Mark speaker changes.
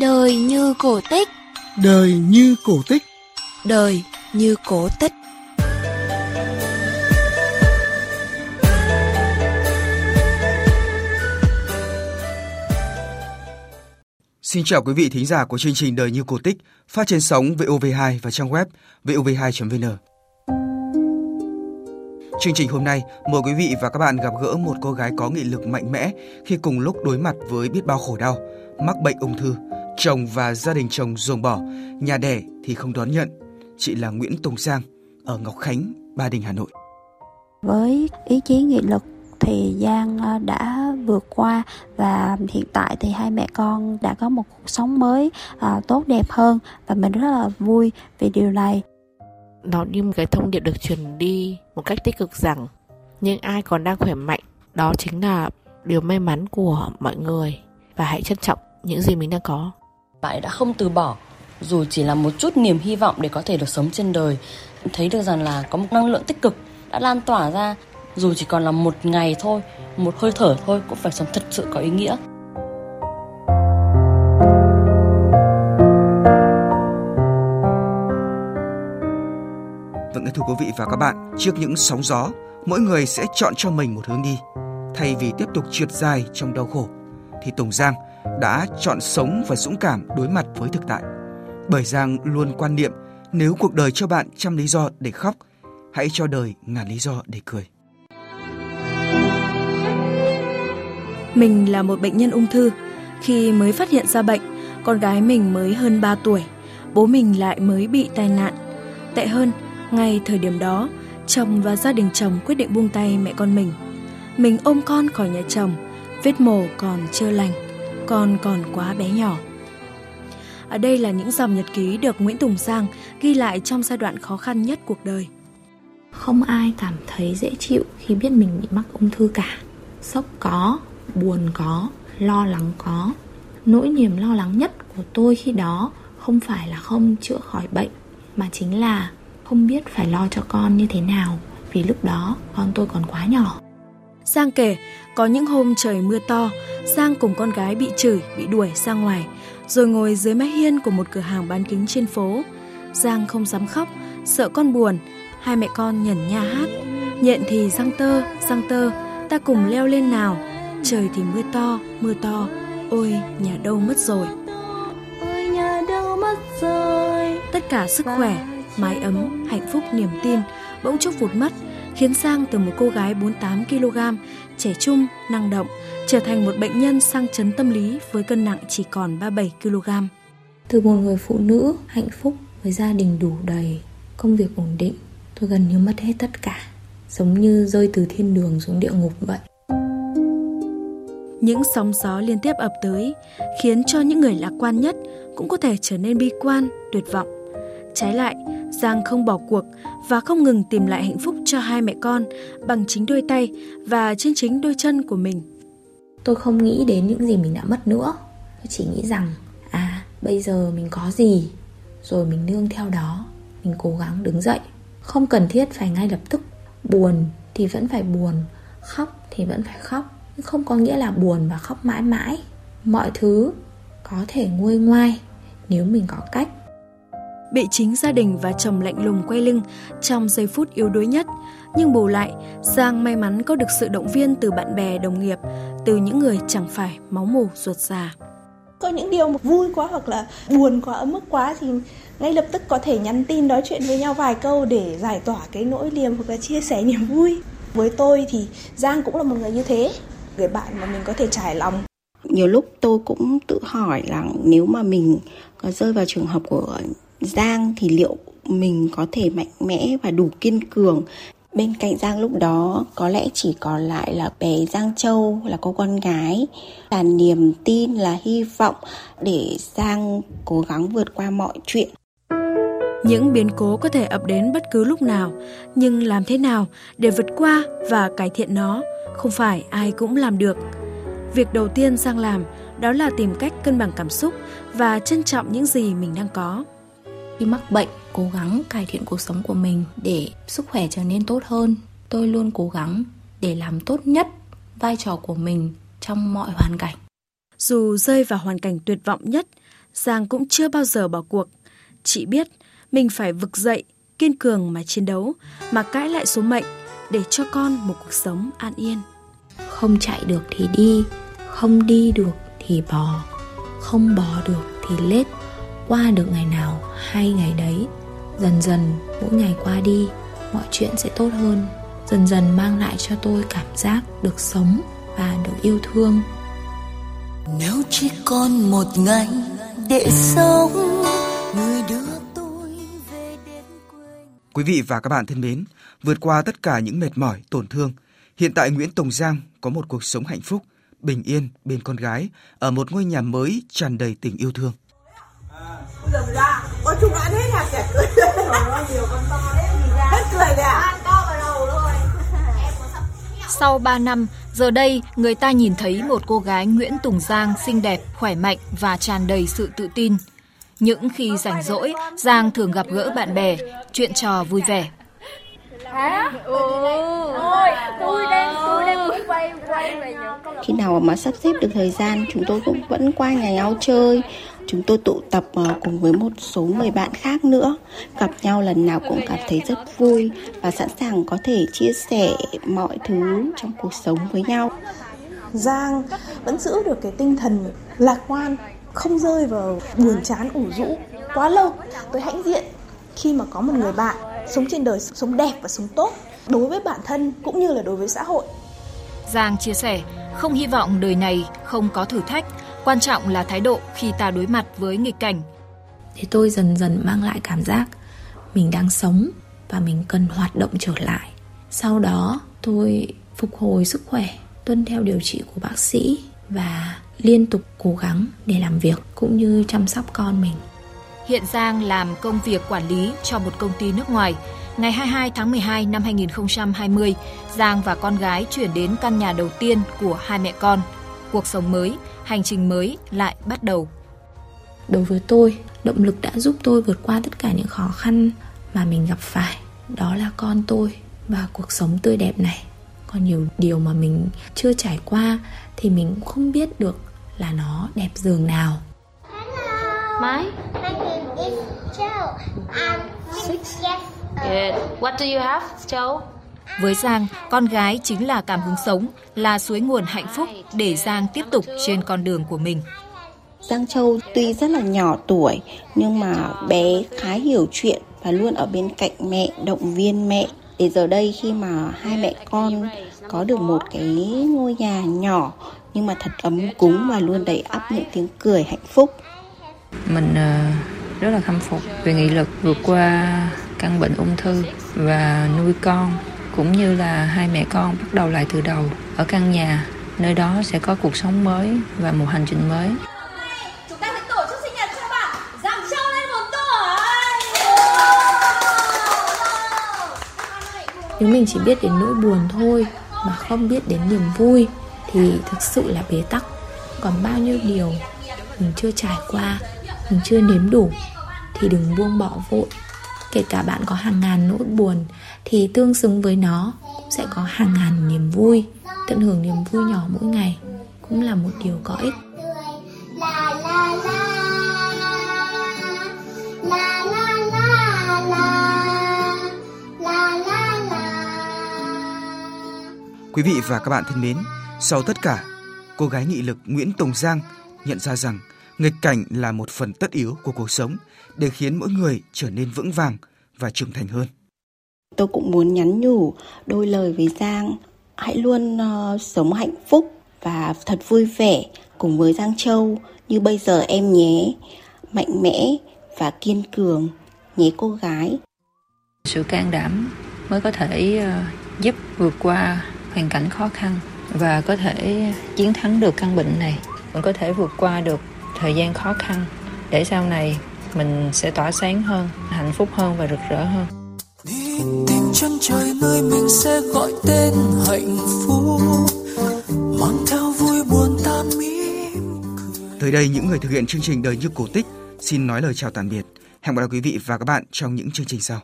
Speaker 1: Đời như cổ tích.
Speaker 2: Đời như cổ tích.
Speaker 1: Đời như cổ tích.
Speaker 3: Xin chào quý vị thính giả của chương trình Đời như cổ tích phát trên sóng VOV2 và trang web vov2.vn. Chương trình hôm nay mời quý vị và các bạn gặp gỡ một cô gái có nghị lực mạnh mẽ khi cùng lúc đối mặt với biết bao khổ đau, mắc bệnh ung thư, chồng và gia đình chồng ruồng bỏ, nhà đẻ thì không đón nhận. Chị là Nguyễn Tùng Giang ở Ngọc Khánh, Ba Đình, Hà Nội.
Speaker 4: Với ý chí nghị lực thì Giang ờ, đã vượt qua và hiện tại thì hai mẹ con đã có một cuộc sống mới à, tốt đẹp hơn và mình rất là vui vì điều này
Speaker 5: nó như một cái thông điệp được truyền đi một cách tích cực rằng nhưng ai còn đang khỏe mạnh đó chính là điều may mắn của mọi người và hãy trân trọng những gì mình đang có
Speaker 6: bạn đã không từ bỏ. Dù chỉ là một chút niềm hy vọng để có thể được sống trên đời thấy được rằng là có một năng lượng tích cực đã lan tỏa ra. Dù chỉ còn là một ngày thôi một hơi thở thôi cũng phải sống thật sự có ý nghĩa.
Speaker 3: Vâng thưa quý vị và các bạn, trước những sóng gió, mỗi người sẽ chọn cho mình một hướng đi. Thay vì tiếp tục trượt dài trong đau khổ, thì Tùng Giang đã chọn sống và dũng cảm đối mặt với thực tại. Bởi Giang luôn quan niệm nếu cuộc đời cho bạn trăm lý do để khóc, hãy cho đời ngàn lý do để cười.
Speaker 7: Mình là một bệnh nhân ung thư. Khi mới phát hiện ra bệnh, con gái mình mới hơn 3 tuổi, bố mình lại mới bị tai nạn. Tệ hơn, ngay thời điểm đó, chồng và gia đình chồng quyết định buông tay mẹ con mình. Mình ôm con khỏi nhà chồng, vết mổ còn chưa lành, con còn quá bé nhỏ. Ở đây là những dòng nhật ký được Nguyễn Tùng Giang ghi lại trong giai đoạn khó khăn nhất cuộc đời.
Speaker 8: Không ai cảm thấy dễ chịu khi biết mình bị mắc ung thư cả. Sốc có, buồn có, lo lắng có. Nỗi niềm lo lắng nhất của tôi khi đó không phải là không chữa khỏi bệnh, mà chính là không biết phải lo cho con như thế nào vì lúc đó con tôi còn quá nhỏ.
Speaker 7: Giang kể, có những hôm trời mưa to, Giang cùng con gái bị chửi, bị đuổi ra ngoài, rồi ngồi dưới mái hiên của một cửa hàng bán kính trên phố. Giang không dám khóc, sợ con buồn, hai mẹ con nhẩn nha hát. Nhện thì răng tơ, răng tơ, ta cùng leo lên nào. Trời thì mưa to, mưa to, ôi nhà đâu mất rồi.
Speaker 9: Ôi nhà đâu mất rồi.
Speaker 7: Tất cả sức khỏe, mái ấm, hạnh phúc, niềm tin bỗng chốc vụt mất, khiến Giang từ một cô gái 48 kg, trẻ trung, năng động, trở thành một bệnh nhân sang chấn tâm lý với cân nặng chỉ còn 37 kg.
Speaker 8: Từ một người phụ nữ hạnh phúc với gia đình đủ đầy, công việc ổn định, tôi gần như mất hết tất cả, giống như rơi từ thiên đường xuống địa ngục vậy.
Speaker 7: Những sóng gió liên tiếp ập tới khiến cho những người lạc quan nhất cũng có thể trở nên bi quan, tuyệt vọng. Trái lại, Giang không bỏ cuộc và không ngừng tìm lại hạnh phúc cho hai mẹ con bằng chính đôi tay và trên chính đôi chân của mình.
Speaker 8: Tôi không nghĩ đến những gì mình đã mất nữa. Tôi chỉ nghĩ rằng, à, bây giờ mình có gì, rồi mình nương theo đó, mình cố gắng đứng dậy. Không cần thiết phải ngay lập tức buồn thì vẫn phải buồn, khóc thì vẫn phải khóc. Nhưng không có nghĩa là buồn và khóc mãi mãi. Mọi thứ có thể nguôi ngoai nếu mình có cách
Speaker 7: bị chính gia đình và chồng lạnh lùng quay lưng trong giây phút yếu đuối nhất. Nhưng bù lại, Giang may mắn có được sự động viên từ bạn bè, đồng nghiệp, từ những người chẳng phải máu mủ ruột già.
Speaker 9: Có những điều mà vui quá hoặc là buồn quá, ấm ức quá thì ngay lập tức có thể nhắn tin nói chuyện với nhau vài câu để giải tỏa cái nỗi niềm hoặc là chia sẻ niềm vui. Với tôi thì Giang cũng là một người như thế, người bạn mà mình có thể trải lòng
Speaker 10: nhiều lúc tôi cũng tự hỏi là nếu mà mình có rơi vào trường hợp của Giang thì liệu mình có thể mạnh mẽ và đủ kiên cường? Bên cạnh Giang lúc đó, có lẽ chỉ còn lại là bé Giang Châu là cô con gái. Là niềm tin, là hy vọng để Giang cố gắng vượt qua mọi chuyện.
Speaker 7: Những biến cố có thể ập đến bất cứ lúc nào, nhưng làm thế nào để vượt qua và cải thiện nó, không phải ai cũng làm được. Việc đầu tiên Giang làm đó là tìm cách cân bằng cảm xúc và trân trọng những gì mình đang có
Speaker 8: khi mắc bệnh cố gắng cải thiện cuộc sống của mình để sức khỏe trở nên tốt hơn tôi luôn cố gắng để làm tốt nhất vai trò của mình trong mọi hoàn cảnh
Speaker 7: dù rơi vào hoàn cảnh tuyệt vọng nhất Giang cũng chưa bao giờ bỏ cuộc. Chị biết mình phải vực dậy, kiên cường mà chiến đấu, mà cãi lại số mệnh để cho con một cuộc sống an yên.
Speaker 8: Không chạy được thì đi, không đi được thì bò, không bò được thì lết, qua được ngày nào hay ngày đấy. Dần dần mỗi ngày qua đi, mọi chuyện sẽ tốt hơn. Dần dần mang lại cho tôi cảm giác được sống và được yêu thương.
Speaker 11: Nếu chỉ còn một ngày để sống, người đưa tôi về đến quê.
Speaker 3: Quý vị và các bạn thân mến, vượt qua tất cả những mệt mỏi, tổn thương, hiện tại Nguyễn Tùng Giang có một cuộc sống hạnh phúc, bình yên bên con gái ở một ngôi nhà mới tràn đầy tình yêu thương.
Speaker 12: Chúng ăn hết nhà trẻ cười. nhiều con to đấy, hết cười đấy à?
Speaker 13: Sau 3 năm, giờ đây người ta nhìn thấy một cô gái Nguyễn Tùng Giang xinh đẹp, khỏe mạnh và tràn đầy sự tự tin. Những khi rảnh rỗi, Giang thường gặp gỡ bạn bè, chuyện trò vui vẻ.
Speaker 10: Khi nào mà sắp xếp được thời gian, chúng tôi cũng vẫn qua nhà nhau chơi. Chúng tôi tụ tập ờ, cùng với một số người bạn khác nữa. Gặp nhau lần nào cũng cảm thấy rất vui và sẵn sàng có thể chia sẻ mọi thứ trong cuộc sống với nhau.
Speaker 9: Giang vẫn giữ được cái tinh thần lạc quan, không rơi vào buồn chán ủ rũ quá lâu. Tôi hãnh diện khi mà có một người bạn sống trên đời sống đẹp và sống tốt đối với bản thân cũng như là đối với xã hội.
Speaker 13: Giang chia sẻ, không hy vọng đời này không có thử thách, quan trọng là thái độ khi ta đối mặt với nghịch cảnh.
Speaker 8: Thì tôi dần dần mang lại cảm giác mình đang sống và mình cần hoạt động trở lại. Sau đó tôi phục hồi sức khỏe, tuân theo điều trị của bác sĩ và liên tục cố gắng để làm việc cũng như chăm sóc con mình.
Speaker 13: Hiện Giang làm công việc quản lý cho một công ty nước ngoài. Ngày 22 tháng 12 năm 2020, Giang và con gái chuyển đến căn nhà đầu tiên của hai mẹ con. Cuộc sống mới, hành trình mới lại bắt đầu.
Speaker 8: Đối với tôi, động lực đã giúp tôi vượt qua tất cả những khó khăn mà mình gặp phải. Đó là con tôi và cuộc sống tươi đẹp này. Còn nhiều điều mà mình chưa trải qua thì mình cũng không biết được là nó đẹp dường nào.
Speaker 14: My? My name is Joe. I'm six. Yes. Good. What do you have, Joe?
Speaker 13: Với Giang, con gái chính là cảm hứng sống, là suối nguồn hạnh phúc để Giang tiếp tục trên con đường của mình.
Speaker 10: Giang Châu tuy rất là nhỏ tuổi nhưng mà bé khá hiểu chuyện và luôn ở bên cạnh mẹ, động viên mẹ. Để giờ đây khi mà hai mẹ con có được một cái ngôi nhà nhỏ nhưng mà thật ấm cúng và luôn đầy ắp những tiếng cười hạnh phúc.
Speaker 15: Mình rất là khâm phục về nghị lực vượt qua căn bệnh ung thư và nuôi con cũng như là hai mẹ con bắt đầu lại từ đầu ở căn nhà. Nơi đó sẽ có cuộc sống mới và một hành trình mới.
Speaker 16: Chúng ta sẽ tổ chức sinh nhật cho bạn. Giảm trâu lên một tuổi
Speaker 8: nếu mình chỉ biết đến nỗi buồn thôi mà không biết đến niềm vui thì thực sự là bế tắc. Còn bao nhiêu điều mình chưa trải qua mình chưa nếm đủ thì đừng buông bỏ vội. Kể cả bạn có hàng ngàn nỗi buồn thì tương xứng với nó cũng sẽ có hàng ngàn niềm vui tận hưởng niềm vui nhỏ mỗi ngày cũng là một điều có ích
Speaker 3: Quý vị và các bạn thân mến, sau tất cả, cô gái nghị lực Nguyễn Tùng Giang nhận ra rằng nghịch cảnh là một phần tất yếu của cuộc sống để khiến mỗi người trở nên vững vàng và trưởng thành hơn.
Speaker 10: Tôi cũng muốn nhắn nhủ đôi lời với Giang, hãy luôn uh, sống hạnh phúc và thật vui vẻ cùng với Giang Châu như bây giờ em nhé, mạnh mẽ và kiên cường nhé cô gái.
Speaker 15: Sự can đảm mới có thể uh, giúp vượt qua hoàn cảnh khó khăn và có thể chiến thắng được căn bệnh này, mình có thể vượt qua được thời gian khó khăn để sau này mình sẽ tỏa sáng hơn, hạnh phúc hơn và rực rỡ hơn.
Speaker 11: Tìm chân trời nơi mình sẽ gọi tên hạnh phúc mang theo vui buồn ta mỉm
Speaker 3: Tới đây những người thực hiện chương trình đời như cổ tích xin nói lời chào tạm biệt. Hẹn gặp lại quý vị và các bạn trong những chương trình sau.